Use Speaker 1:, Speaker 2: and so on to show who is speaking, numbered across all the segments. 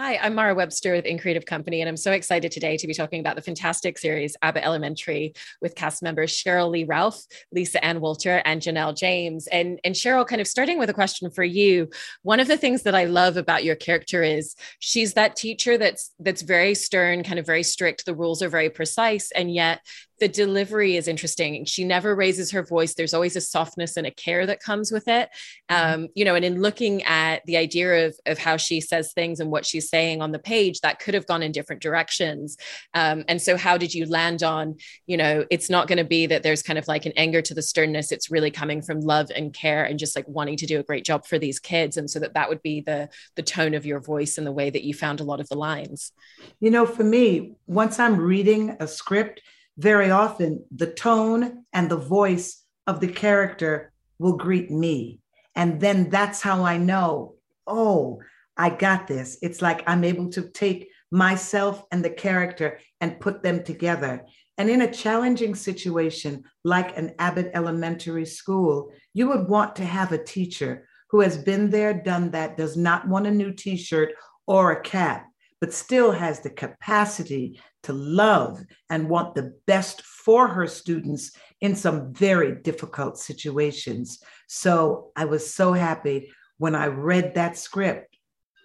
Speaker 1: Hi, I'm Mara Webster with In Creative Company, and I'm so excited today to be talking about the fantastic series Abbott Elementary with cast members Sheryl Lee Ralph, Lisa Ann Walter, and Janelle James. And, and Sheryl, kind of starting with a question for you. One of the things that I love about your character is she's that teacher that's that's very stern, kind of very strict. The rules are very precise, and yet the delivery is interesting. She never raises her voice. There's always a softness and a care that comes with it. Mm-hmm. Um, you know, and in looking at the idea of, of how she says things and what she's saying on the page, that could have gone in different directions. Um, and so, how did you land on, you know, it's not going to be that there's kind of like an anger to the sternness. It's really coming from love and care and just like wanting to do a great job for these kids. And so that that would be the the tone of your voice and the way that you found a lot of the lines.
Speaker 2: You know, for me, once I'm reading a script, very often the tone and the voice of the character will greet me. And then that's how I know, oh, I got this. It's like I'm able to take myself and the character and put them together. And in a challenging situation like an Abbott Elementary School, you would want to have a teacher who has been there, done that, does not want a new t shirt or a cap, but still has the capacity to love and want the best for her students in some very difficult situations. So I was so happy when I read that script.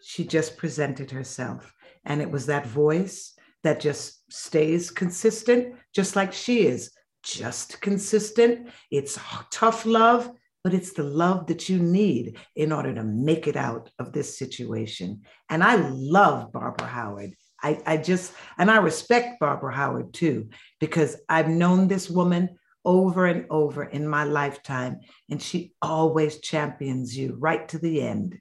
Speaker 2: She just presented herself, and it was that voice that just stays consistent, just like she is, just consistent. It's tough love, but it's the love that you need in order to make it out of this situation. And I love Barbara Howard. I, I just, and I respect Barbara Howard too, because I've known this woman over and over in my lifetime, and she always champions you right to the end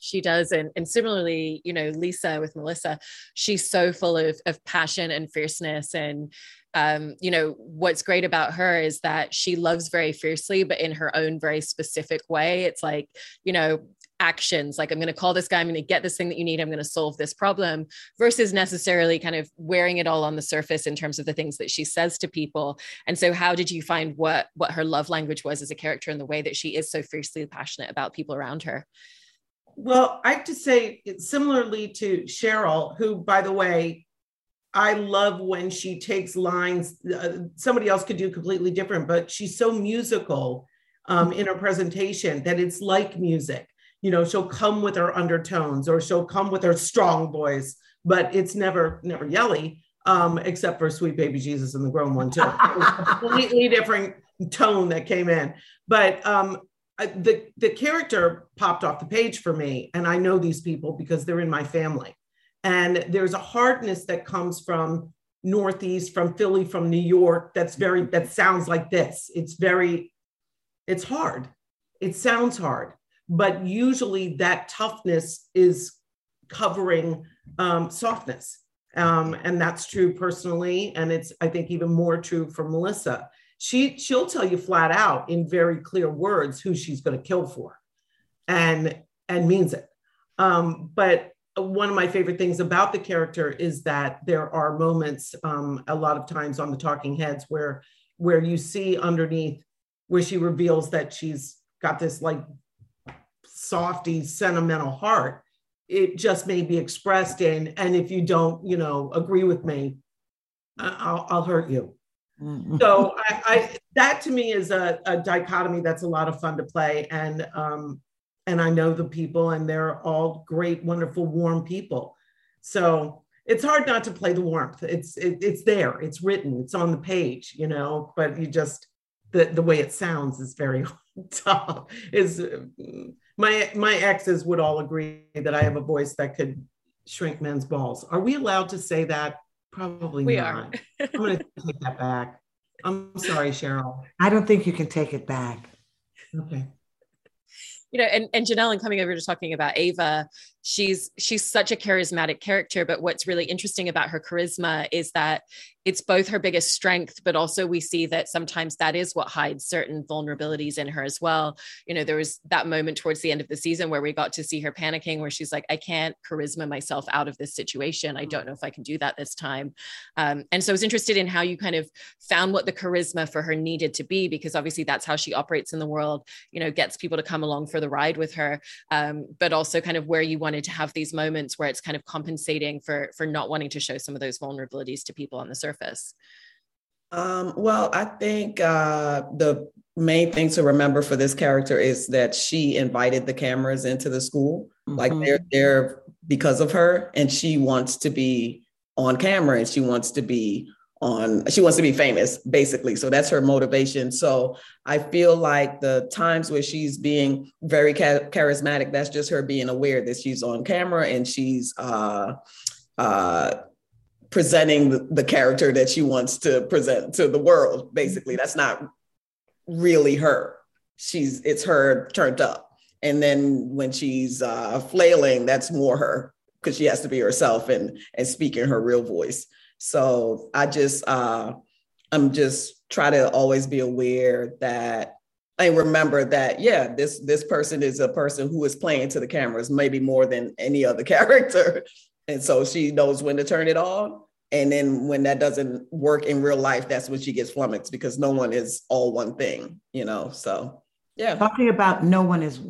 Speaker 1: she does. And, and similarly you know lisa with melissa she's so full of, of passion and fierceness. And um, you know what's great about her is that she loves very fiercely but in her own very specific way. It's like you know actions like i'm going to call this guy i'm going to get this thing that you need i'm going to solve this problem versus necessarily kind of wearing it all on the surface in terms of the things that she says to people. And so how did you find what what her love language was as a character and the way that she is so fiercely passionate about people around her
Speaker 3: well i have to say similarly to Sheryl, who by the way I love when she takes lines uh, somebody else could do completely different, but she's so musical um, in her presentation that it's like music. You know she'll come with her undertones or she'll come with her strong voice but it's never never yelly um, except for sweet baby jesus and the grown one too. Completely different tone that came in. But um, the the character popped off the page for me and i know these people because they're in my family and there's a hardness that comes from northeast from philly from new york that's very that sounds like this it's very it's hard it sounds hard but usually that toughness is covering um, softness. Um, and that's true personally. And it's, I think, even more true for Melissa. She, she'll tell you flat out in very clear words who she's going to kill for and, and means it. Um, but one of my favorite things about the character is that there are moments um, a lot of times on the talking heads where where you see underneath where she reveals that she's got this like softy, sentimental heart. It just may be expressed in, and if you don't, you know, agree with me, I'll, I'll hurt you. Mm-hmm. So I, I, that to me is a, a, dichotomy that's a lot of fun to play, and um, and I know the people, and they're all great, wonderful, warm people. So it's hard not to play the warmth. It's it, it's there. It's written. It's on the page, you know. But you just the the way it sounds is very tough. Is my my exes would all agree that I have a voice that could shrink men's balls. Are we allowed to say that? Probably we not. I'm going to take that back. I'm sorry, Sheryl.
Speaker 2: I don't think you can take it back.
Speaker 3: Okay
Speaker 1: you know and, and janelle and coming over to talking about ava she's she's such a charismatic character but what's really interesting about her charisma is that it's both her biggest strength, but also we see that sometimes that is what hides certain vulnerabilities in her as well. You know, there was that moment towards the end of the season where we got to see her panicking, where she's like, I can't charisma myself out of this situation. I don't mm. know if I can do that this time. Um, and so I was interested in how you kind of found what the charisma for her needed to be, because obviously that's how she operates in the world, you know, gets people to come along for the ride with her. Um, but also kind of where you wanted to have these moments where it's kind of compensating for for not wanting to show some of those vulnerabilities to people on the surface.
Speaker 4: Um, well, I think uh, the main thing to remember for this character is that she invited the cameras into the school. Mm-hmm. Like they're there because of her, and she wants to be on camera and she wants to be on she wants to be famous basically. So that's her motivation. So i feel like the times where she's being very charismatic that's just her being aware that she's on camera and she's uh uh presenting the, character that she wants to present to the world basically. That's not really her. She's it's her turned up. And then when she's uh flailing that's more her because she has to be herself and and speak in her real voice so I just uh, I'm just try to always be aware that and remember that yeah this this person is a person who is playing to the cameras maybe more than any other character. And so she knows when to turn it on. And then when that doesn't work in real life that's when she gets flummoxed because no one is all one thing you know? So yeah.
Speaker 2: Talking about no one is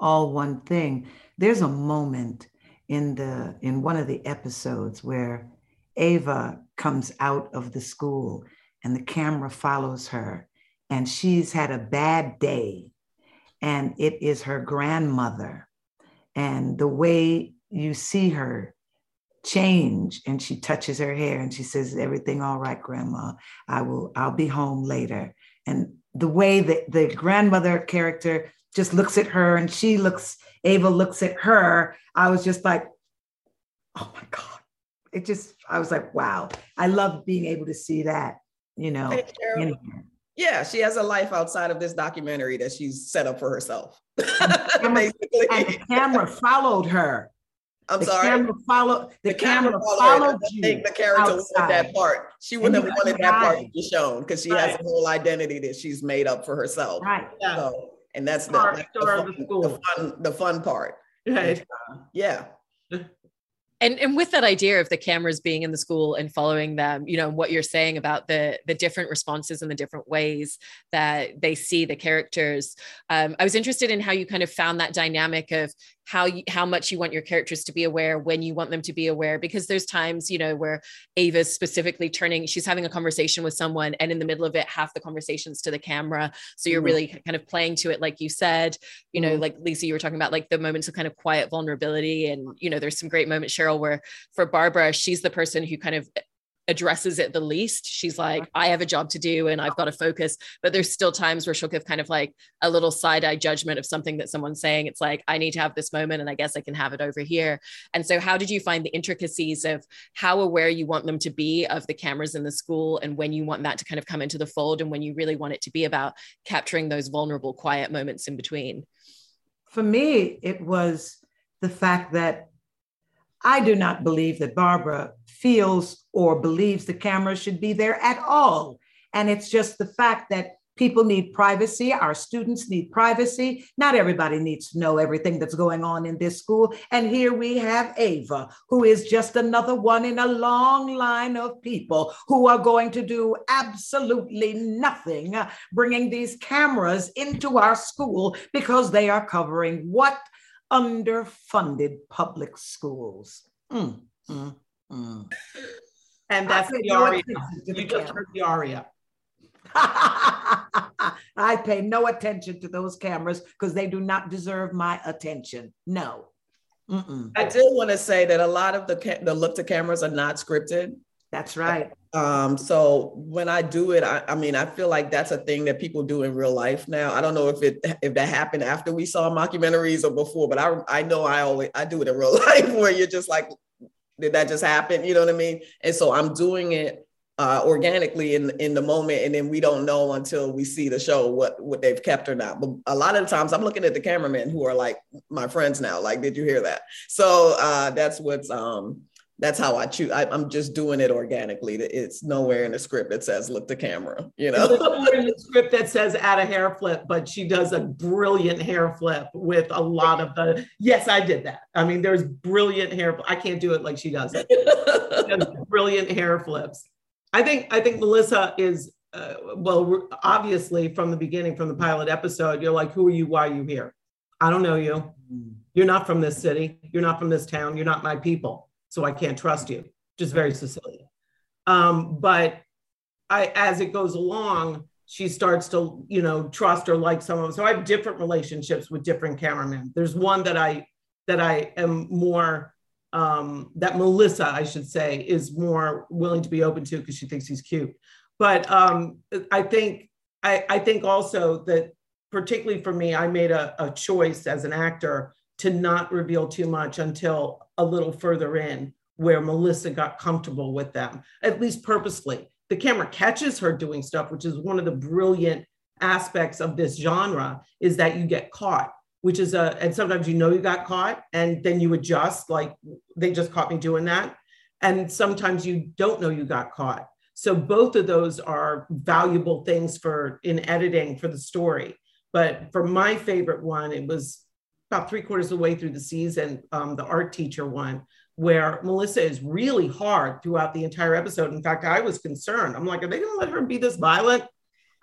Speaker 2: all one thing there's a moment in the in one of the episodes where Ava comes out of the school and the camera follows her, and she's had a bad day, and it is her grandmother. And the way you see her change, and she touches her hair and she says, Everything all right, grandma. I will, I'll be home later. And the way that the grandmother character just looks at her and she looks, Ava looks at her, I was just like, oh my God it just I was like, wow, I love being able to see that, you know. Hey,
Speaker 4: yeah, she has a life outside of this documentary that she's set up for herself.
Speaker 2: And the camera, and the camera followed her.
Speaker 4: I'm
Speaker 2: the
Speaker 4: sorry.
Speaker 2: Camera follow, the, the camera, camera followed, followed you.
Speaker 4: I think the character outside. wanted that part. She wouldn't have wanted that part to be shown because she right. has a whole identity that she's made up for herself.
Speaker 2: Right.
Speaker 4: Yeah. So, and that's the, that's the, fun, the, fun, the fun part.
Speaker 3: Right.
Speaker 4: Uh, yeah
Speaker 1: and and with that idea of the cameras being in the school and following them you know and what you're saying about the the different responses and the different ways that they see the characters um, i was interested in how you kind of found that dynamic of how you, how much you want your characters to be aware when you want them to be aware because there's times you know where ava's specifically turning she's having a conversation with someone and in the middle of it half the conversations to the camera so you're mm-hmm. really kind of playing to it like you said you know mm-hmm. like lisa you were talking about like the moments of kind of quiet vulnerability and you know there's some great moments sheryl where for barbara she's the person who kind of addresses it the least. She's like, I have a job to do and I've got to focus. But there's still times where she'll give kind of like a little side eye judgment of something that someone's saying. It's like, I need to have this moment and I guess I can have it over here. And so, how did you find the intricacies of how aware you want them to be of the cameras in the school and when you want that to kind of come into the fold and when you really want it to be about capturing those vulnerable, quiet moments in between?
Speaker 2: For me, it was the fact that I do not believe that Barbara feels or believes the camera should be there at all. And it's just the fact that people need privacy. Our students need privacy. Not everybody needs to know everything that's going on in this school. And here we have Ava, who is just another one in a long line of people who are going to do absolutely nothing, bringing these cameras into our school because they are covering what? Underfunded public schools. Mm, mm,
Speaker 3: Mm. And that's the aria. You just heard the aria.
Speaker 2: I pay no attention to those cameras because they do not deserve my attention. No.
Speaker 4: Mm-mm. I did want to say that a lot of the ca- the look to cameras are not scripted.
Speaker 2: That's right.
Speaker 4: Um, so when I do it, I, I, mean, I feel like that's a thing that people do in real life now. I don't know if it if that happened after we saw mockumentaries or before, but I I know I always I do it in real life where you're just like did that just happen? You know what I mean? And so I'm doing it uh, organically in in the moment, and then we don't know until we see the show what what they've kept or not. But a lot of the times, I'm looking at the cameramen who are like my friends now. Like, did you hear that? So uh, that's what's um, that's how I choose. I, am just doing it organically. It's nowhere in the script that says "look the camera." You know,
Speaker 3: nowhere in the script that says "add a hair flip," but she does a brilliant hair flip with a lot of the. Yes, I did that. I mean, there's brilliant hair. I can't do it like she does it. does brilliant hair flips. I think. I think Melissa is. Uh, well, obviously, from the beginning, from the pilot episode, you're like, "Who are you? Why are you here?" I don't know you. Mm. You're not from this city. You're not from this town. You're not my people so I can't trust you. Just very Sicilian. Um, but I, as it goes along, she starts to, you know, trust or like some of them. So I have different relationships with different cameramen. There's one that I that I am more um, that Melissa, I should say, is more willing to be open to because she thinks he's cute. But um, I think I, I think also that particularly for me, I made a, a choice as an actor to not reveal too much until a little further in where Melissa got comfortable with them, at least purposefully. The camera catches her doing stuff, which is one of the brilliant aspects of this genre, is that you get caught, which is a, and sometimes you know you got caught and then you adjust, like they just caught me doing that. And sometimes you don't know you got caught. So both of those are valuable things for in editing for the story. But for my favorite one, it was about three quarters of the way through the season, um, the art teacher one, where Melissa is really hard throughout the entire episode. In fact, I was concerned. I'm like, are they going to let her be this violent?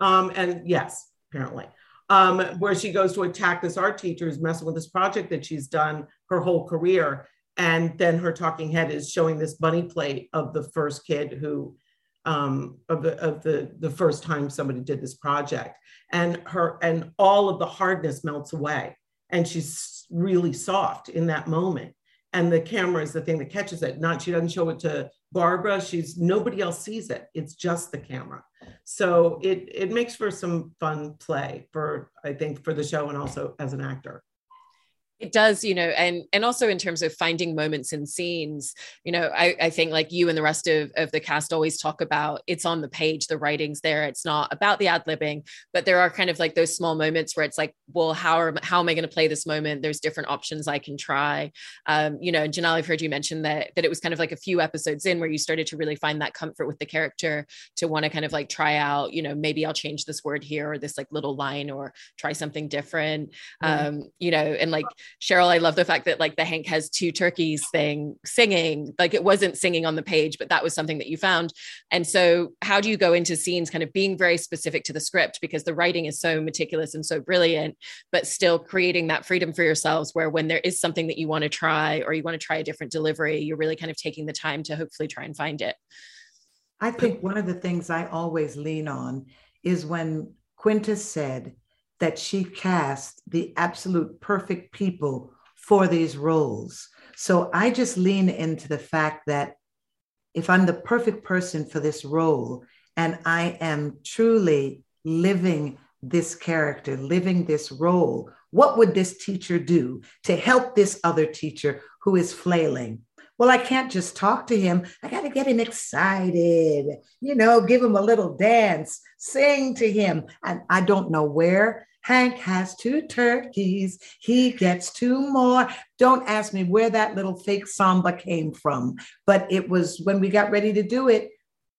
Speaker 3: Um, and yes, apparently. Um, where she goes to attack this art teacher who's messing with this project that she's done her whole career. And then her talking head is showing this bunny plate of the first kid who, um, of the of the the first time somebody did this project, and her and all of the hardness melts away and she's really soft in that moment. And the camera is the thing that catches it. Not she doesn't show it to barbara. She's nobody else sees it. It's just the camera. So it it makes for some fun play for i think for the show and also as an actor
Speaker 1: it does you know and and also in terms of finding moments and scenes you know i, I think like you and the rest of, of the cast always talk about it's on the page the writing's there it's not about the ad-libbing but there are kind of like those small moments where it's like well how are how am i going to play this moment? There's different options i can try. Um, you know and janelle i've heard you mention that that it was kind of like a few episodes in where you started to really find that comfort with the character to want to kind of like try out you know maybe i'll change this word here or this like little line or try something different. Mm-hmm. um, you know and like Sheryl, I love the fact that like the Hank has two turkeys thing singing, like it wasn't singing on the page, but that was something that you found. And so, how do you go into scenes kind of being very specific to the script because the writing is so meticulous and so brilliant, but still creating that freedom for yourselves where when there is something that you want to try or you want to try a different delivery, you're really kind of taking the time to hopefully try and find it.
Speaker 2: I think one of the things I always lean on is when Quinta's said, that she cast the absolute perfect people for these roles. So I just lean into the fact that if I'm the perfect person for this role and I am truly living this character, living this role, what would this teacher do to help this other teacher who is flailing? Well, I can't just talk to him. I got to get him excited, you know, give him a little dance, sing to him. And I don't know where. Hank has two turkeys. He gets two more. Don't ask me where that little fake samba came from, but it was when we got ready to do it,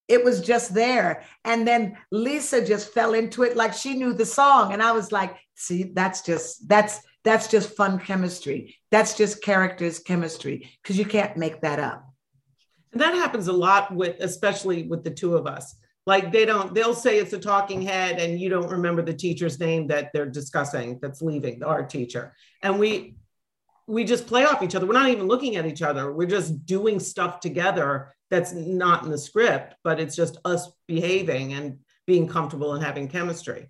Speaker 2: it was just there. And then Lisa just fell into it like she knew the song. And I was like, see, that's just, that's, that's just fun chemistry. That's just characters chemistry because you can't make that up.
Speaker 3: And that happens a lot with, especially with the two of us. Like they don't, they'll say it's a talking head and you don't remember the teacher's name that they're discussing that's leaving, our teacher. And we, we just play off each other. We're not even looking at each other. We're just doing stuff together that's not in the script, but it's just us behaving and being comfortable and having chemistry.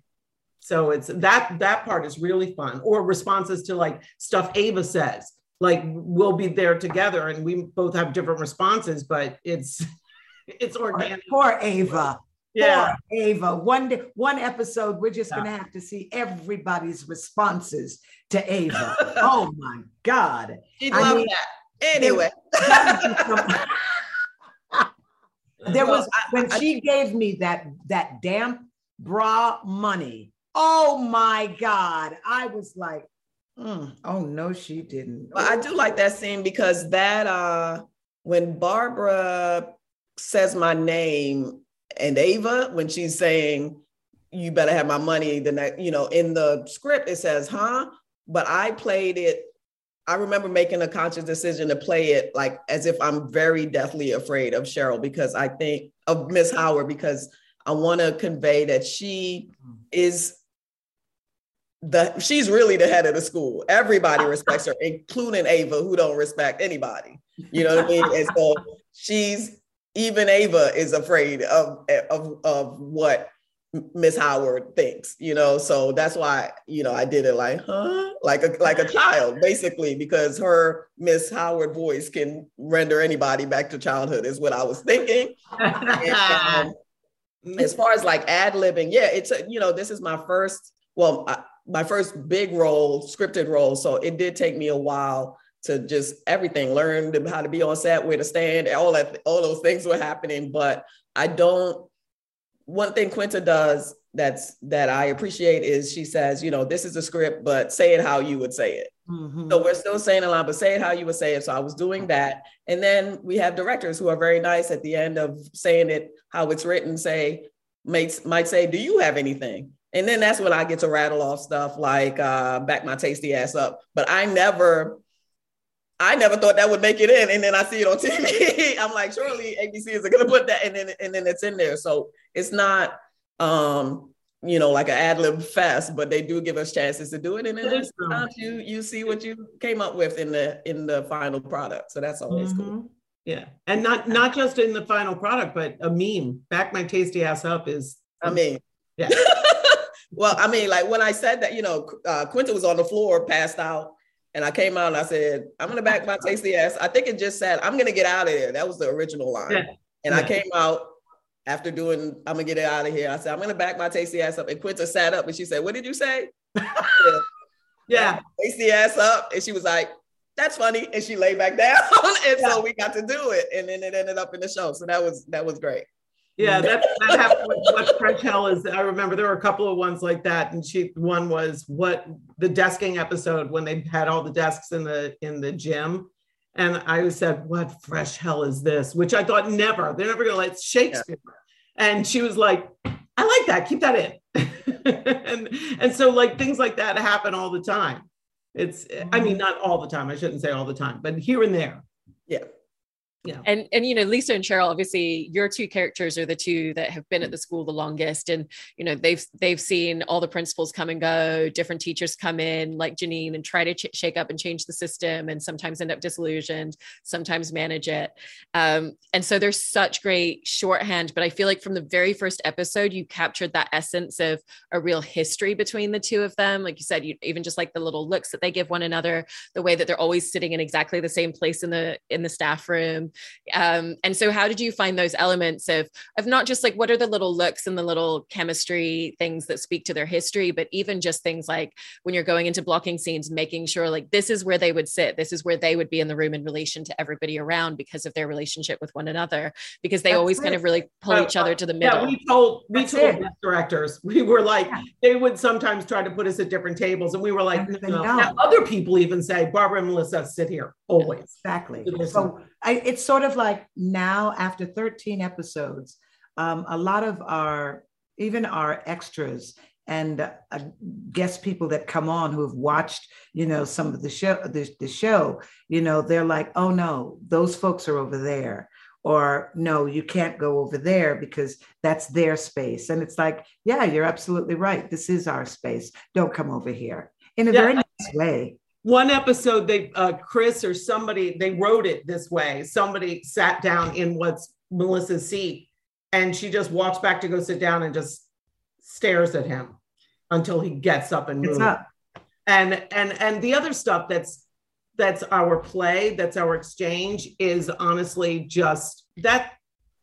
Speaker 3: So it's that that part is really fun. Or responses to like stuff Ava says. Like we'll be there together and we both have different responses, but it's it's organic.
Speaker 2: Poor Ava. Yeah. Poor Ava. One day, one episode, we're just yeah. gonna have to see everybody's responses to Ava. oh my God.
Speaker 3: She'd I love mean, that. Anyway.
Speaker 2: there was when she gave me that that damp bra money Oh my God. I was like, mm, oh no, she didn't.
Speaker 4: But I do like that scene because that uh when Barbara says my name and Ava, when she's saying, you better have my money, then that, you know, in the script it says, huh? But I played it. I remember making a conscious decision to play it like as if I'm very deathly afraid of Sheryl because I think of Miss Howard because I want to convey that she is the she's really the head of the school. Everybody respects her, including Ava, who don't respect anybody. You know what I mean? And so she's even Ava is afraid of of of what Miss Howard thinks, you know. So that's why, you know, I did it like, huh? Like a like a child, basically, because her Miss Howard voice can render anybody back to childhood, is what I was thinking. and, um, as far as like ad libbing, yeah, it's a, you know, this is my first, well, I, my first big role, scripted role. So it did take me a while to just everything, learn how to be on set, where to stand, all that, all those things were happening. But I don't. One thing Quinta does that's that I appreciate is she says, you know, this is a script, but say it how you would say it. Mm-hmm. So we're still saying a lot, but say it how you would say it. So I was doing that. And then we have directors who are very nice at the end of saying it how it's written, say, might, might say, Do you have anything? And then that's when I get to rattle off stuff like uh, back my tasty ass up. But I never, I never thought that would make it in. And then I see it on TV. I'm like, surely ABC is gonna put that, and then and then it's in there. So it's not um you know, like an ad lib fest, but they do give us chances to do it. And then sometimes you you see what you came up with in the in the final product. So that's always mm-hmm. cool.
Speaker 3: Yeah. And not not just in the final product, but a meme. Back my tasty ass up is
Speaker 4: I mean, yeah. well, I mean, like when I said that, you know, uh, Quinta was on the floor, passed out, and I came out and I said, I'm gonna back my tasty ass. I think it just said, I'm gonna get out of there. That was the original line. Yeah. And yeah. I came out after doing, I'm gonna get it out of here. I said, I'm gonna back my tasty ass up. And Quinta sat up and she said, What did you say?
Speaker 3: yeah.
Speaker 4: Tasty ass up. And she was like, That's funny. And she lay back down. and yeah. so we got to do it. And then it ended up in the show. So that was that was great.
Speaker 3: Yeah, that, that happened with what Fresh Hell is. I remember there were a couple of ones like that. And she one was what the desking episode when they had all the desks in the in the gym. And I said, What fresh hell is this? Which I thought never, they're never gonna let Shakespeare. Yeah. And she was like, I like that, keep that in. and, and so like things like that happen all the time. It's, I mean, mm-hmm. not all the time, I shouldn't say all the time, but here and there.
Speaker 4: Yeah
Speaker 1: yeah. And and you know lisa and sheryl obviously your two characters are the two that have been at the school the longest. And you know they've they've seen all the principals come and go different teachers come in like janine and try to ch- shake up and change the system and sometimes end up disillusioned sometimes manage it. Um, and so there's such great shorthand but i feel like from the very first episode you captured that essence of a real history between the two of them. Like you said you even just like the little looks that they give one another the way that they're always sitting in exactly the same place in the in the staff room um, and so how did you find those elements of of not just like what are the little looks and the little chemistry things that speak to their history but even just things like when you're going into blocking scenes making sure like this is where they would sit this is where they would be in the room in relation to everybody around because of their relationship with one another because they That's always it. kind of really pull uh, each other to the middle
Speaker 3: yeah, we told we That's told directors we were like yeah. they would sometimes try to put us at different tables and we were like no. Now, other people even say barbara and melissa sit here always
Speaker 2: exactly so I, it's sort of like now after 13 episodes, um, a lot of our, even our extras and uh, guest people that come on who have watched, you know, some of the show, the, the show, you know, they're like, oh no, those folks are over there or no, you can't go over there because that's their space. And it's like, yeah, you're absolutely right. This is our space. Don't come over here in a yeah. very nice way
Speaker 3: one episode they uh, chris or somebody they wrote it this way. Somebody sat down in what's melissa's seat and she just walks back to go sit down and just stares at him until he gets up and moves. and and and the other stuff that's that's our play that's our exchange is honestly just that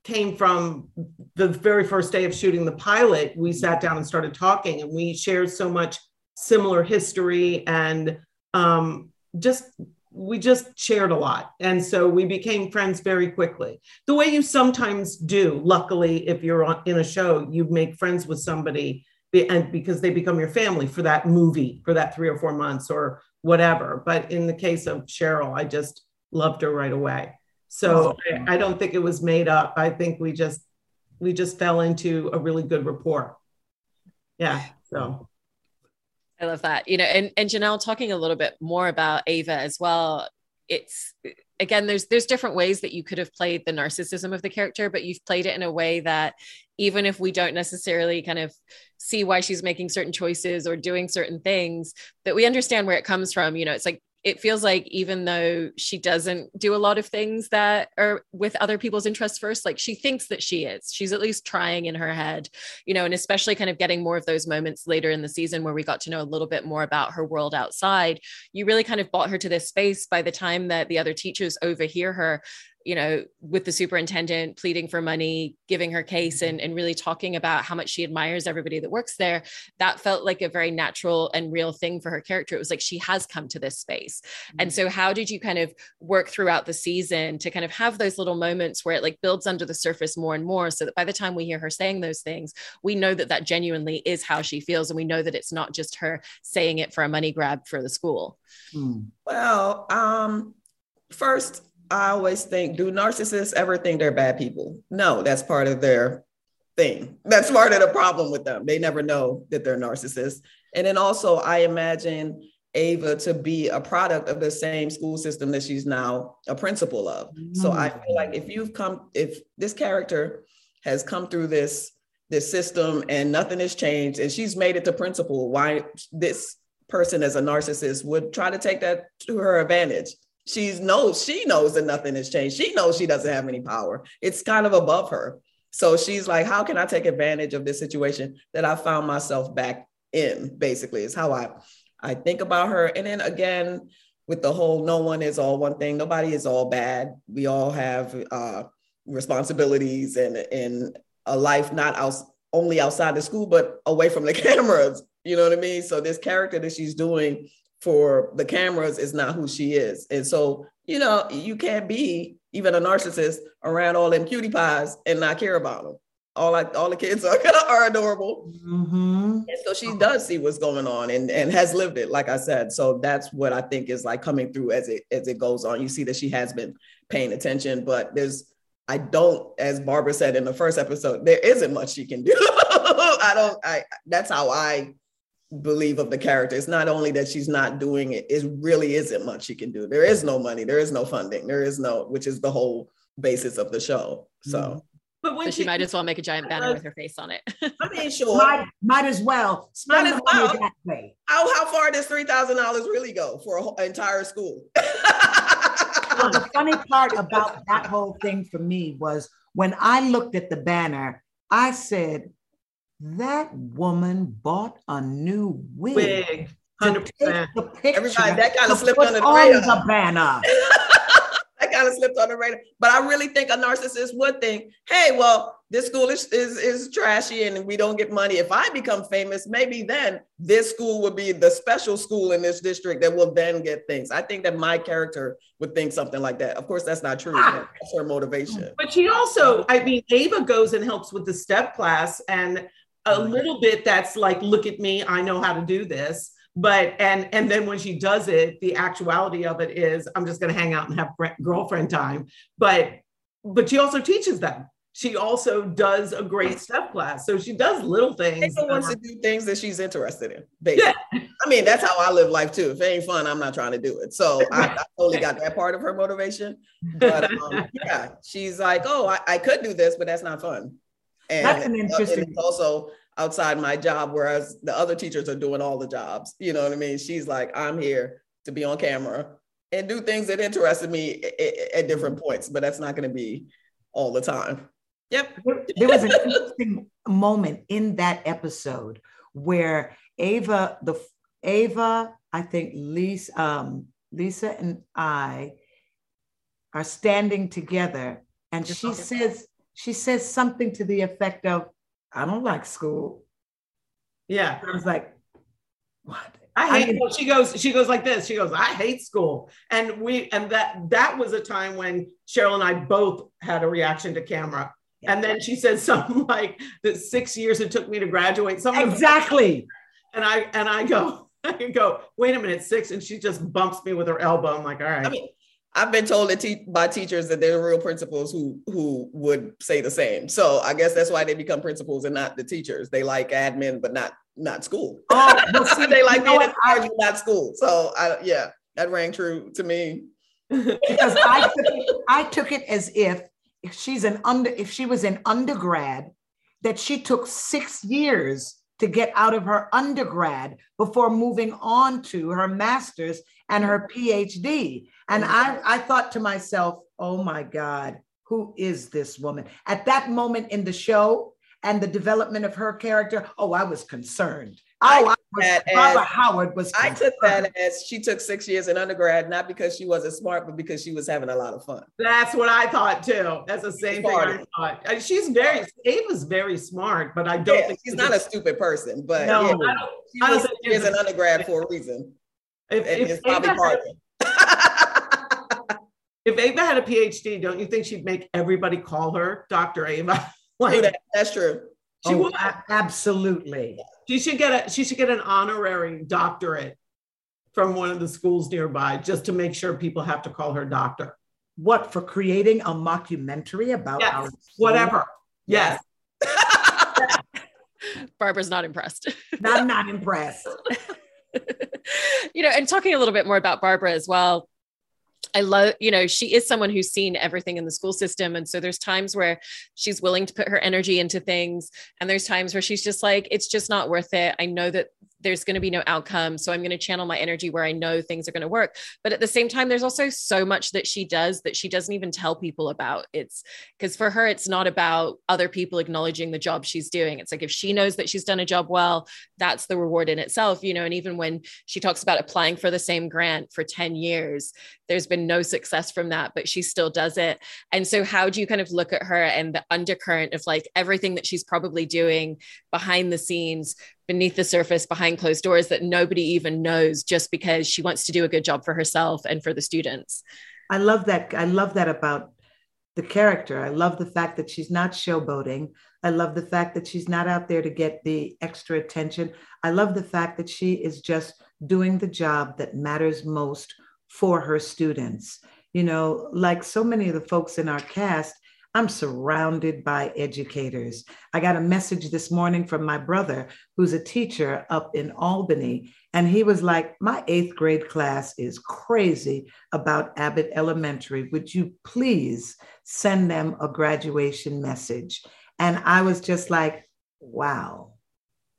Speaker 3: came from the very first day of shooting the pilot. We sat down and started talking and we shared so much similar history and um, just we just shared a lot and so we became friends very quickly the way you sometimes do luckily if you're on in a show you make friends with somebody and because they become your family for that movie for that three or four months or whatever but in the case of sheryl i just loved her right away So I, I don't think it was made up. I think we just we just fell into a really good rapport. Yeah. So
Speaker 1: I love that. You know, and, and Janelle talking a little bit more about Ava as well. It's again, there's there's different ways that you could have played the narcissism of the character, but you've played it in a way that even if we don't necessarily kind of see why she's making certain choices or doing certain things, that we understand where it comes from. You know, it's like it feels like even though she doesn't do a lot of things that are with other people's interests first like she thinks that she is. She's at least trying in her head you know and especially kind of getting more of those moments later in the season where we got to know a little bit more about her world outside. You really kind of brought her to this space by the time that the other teachers overhear her you know, with the superintendent pleading for money, giving her case and, and really talking about how much she admires everybody that works there, that felt like a very natural and real thing for her character. It was like she has come to this space. Mm-hmm. And so, how did you kind of work throughout the season to kind of have those little moments where it like builds under the surface more and more so that by the time we hear her saying those things, we know that that genuinely is how she feels. And we know that it's not just her saying it for a money grab for the school.
Speaker 4: Hmm. Well, um, first, I always think, do narcissists ever think they're bad people? No, that's part of their thing. That's part of the problem with them. They never know that they're narcissists. And then also, I imagine Ava to be a product of the same school system that she's now a principal of. Mm-hmm. So I feel like if you've come, if this character has come through this this system and nothing has changed, and she's made it to principal, why this person as a narcissist would try to take that to her advantage? She knows she knows that nothing has changed. She knows she doesn't have any power. It's kind of above her. So she's like, how can I take advantage of this situation that I found myself back in? Basically, is how I I think about her. And then again, with the whole no one is all one thing, nobody is all bad. We all have uh, responsibilities and and a life not out, only outside the school, but away from the cameras. You know what I mean? So this character that she's doing for the cameras is not who she is. And so, you know, you can't be even a narcissist around all them cutie pies and not care about them. All like all the kids are, kind of are adorable. Mm-hmm. And so she does see what's going on and, and has lived it, like I said. So that's what I think is like coming through as it as it goes on. You see that she has been paying attention, but there's I don't, as Barbara said in the first episode, there isn't much she can do. I don't, I that's how I believe of the character. It's not only that she's not doing it, it really isn't much she can do. There is no money, there is no funding, there is no, which is the whole basis of the show. So. Mm-hmm.
Speaker 1: But when so she, she, might as well make a giant banner uh, with her face on it.
Speaker 4: I mean, sure.
Speaker 2: Might, might as well.
Speaker 4: Might as well. That way. How, how far does $3,000 really go for an entire school?
Speaker 2: well, the funny part about that whole thing for me was when I looked at the banner, I said, that woman bought a new wig. Wig.
Speaker 3: 100%.
Speaker 4: Everybody, that kind of slipped under the radar.
Speaker 2: The banner.
Speaker 4: that kind of slipped on the radar. But I really think a narcissist would think, hey, well, this school is, is, is trashy and we don't get money. If I become famous, maybe then this school would be the special school in this district that will then get things. I think that my character would think something like that. Of course, that's not true. Ah. That's her motivation.
Speaker 3: But she also, I mean, Ava goes and helps with the step class and a little bit that's like look at me i know how to do this. But and and then when she does it the actuality of it is i'm just going to hang out and have girlfriend time. But but she also teaches them. She also does a great step class. So she does little things.
Speaker 4: she wants to do things that she's interested in basically. yeah. i mean that's how i live life too. If it ain't fun i'm not trying to do it. So i, I totally got that part of her motivation. But um, yeah she's like oh I, I could do this but that's not fun and, That's an interesting. And also outside my job, whereas the other teachers are doing all the jobs. You know what I mean? She's like, I'm here to be on camera and do things that interested me at different points, but that's not going to be all the time. Yep.
Speaker 2: There was an interesting moment in that episode where Ava, the Ava, I think Lisa, um, Lisa and I are standing together, and she says, she says something to the effect of, I don't like school.
Speaker 3: Yeah.
Speaker 2: I was like, what?
Speaker 3: I hate I mean, she goes, she goes like this. She goes, I hate school. And we and that that was a time when Sheryl and I both had a reaction to camera. Yeah. And then she said something like that six years it took me to graduate. Something
Speaker 2: exactly.
Speaker 3: And I and I go, I go, wait a minute, six. And she just bumps me with her elbow. I'm like, all right. I
Speaker 4: mean, I've been told that te- by teachers that there are real principals who who would say the same. So I guess that's why they become principals and not the teachers. They like admin, but not not school. Oh, well, see, they like being in charge, not school. So I, yeah, that rang true to me.
Speaker 2: because I took, it, I took it as if if she's an under if she was an undergrad, that she took six years to get out of her undergrad before moving on to her master's and her PhD. And I, I thought to myself, oh my God, who is this woman? At that moment in the show and the development of her character, oh, I was concerned. Oh, I was, Barbara as, Howard was.
Speaker 4: Concerned. I took that as she took six years in undergrad, not because she wasn't smart, but because she was having a lot of fun.
Speaker 3: That's what I thought too. That's the same thing I thought. She's very, Ava's very smart, but I don't yeah, think
Speaker 4: she's not a stupid person. But no, yeah, I don't, she I was she an undergrad for a reason. If, if it's probably
Speaker 3: part if Ava had a PhD, don't you think she'd make everybody call her Dr. Ava?
Speaker 4: like, that, that's true.
Speaker 2: She oh, would. Absolutely.
Speaker 3: She should get a she should get an honorary doctorate from one of the schools nearby just to make sure people have to call her doctor.
Speaker 2: What for creating a mockumentary about
Speaker 3: yes, our whatever. Yes.
Speaker 1: yes. Barbara's not impressed.
Speaker 2: I'm not impressed.
Speaker 1: you know, and talking a little bit more about Barbara as well. I love, you know, she is someone who's seen everything in the school system. And so there's times where she's willing to put her energy into things. And there's times where she's just like, it's just not worth it. I know that there's going to be no outcome. So I'm going to channel my energy where I know things are going to work. But at the same time, there's also so much that she does that she doesn't even tell people about. It's because for her, it's not about other people acknowledging the job she's doing. It's like if she knows that she's done a job well, that's the reward in itself, you know. And even when she talks about applying for the same grant for 10 years, there's been no success from that, but she still does it. And so, how do you kind of look at her and the undercurrent of like everything that she's probably doing behind the scenes beneath the surface behind closed doors that nobody even knows just because she wants to do a good job for herself and for the students.
Speaker 2: I love that i love that about the character. I love the fact that she's not showboating. I love the fact that she's not out there to get the extra attention. I love the fact that she is just doing the job that matters most for her students. You know like so many of the folks in our cast I'm surrounded by educators. I got a message this morning from my brother, who's a teacher up in Albany, and he was like, My eighth grade class is crazy about Abbott Elementary. Would you please send them a graduation message? And I was just like, Wow,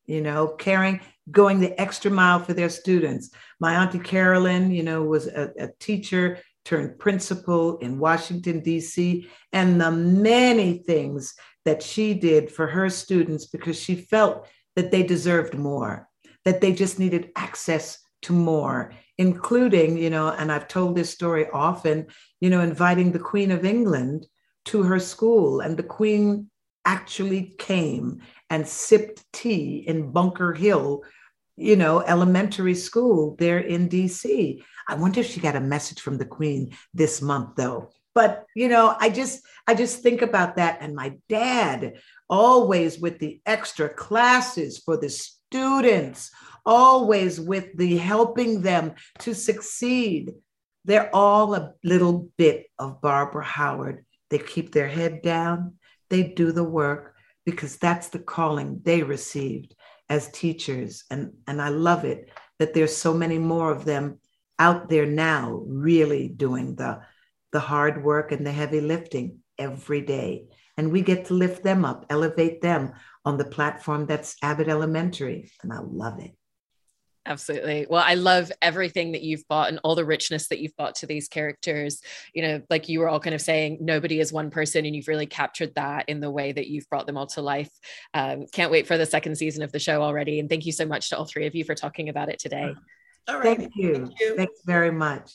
Speaker 2: you know, caring, going the extra mile for their students. My Auntie Carolyn, you know, was a, a teacher turned principal in Washington, D.C., and the many things that she did for her students because she felt that they deserved more, that they just needed access to more, including, you know, and I've told this story often, you know, inviting the Queen of England to her school. And the Queen actually came and sipped tea in Bunker Hill you know, elementary school there in DC. I wonder if she got a message from the Queen this month, though. But you know, I just I just think about that. And my dad, always with the extra classes for the students, always with the helping them to succeed. They're all a little bit of Barbara Howard. They keep their head down, they do the work because that's the calling they received as teachers. And, and I love it that there's so many more of them out there now really doing the, the hard work and the heavy lifting every day. And we get to lift them up, elevate them on the platform that's Abbott Elementary. And I love it.
Speaker 1: Absolutely. Well, I love everything that you've brought and all the richness that you've brought to these characters. You know, like you were all kind of saying, nobody is one person, and you've really captured that in the way that you've brought them all to life. Um, can't wait for the second season of the show already. And thank you so much to all three of you for talking about it today.
Speaker 2: All right. Thank you. Thank you. Thanks very much.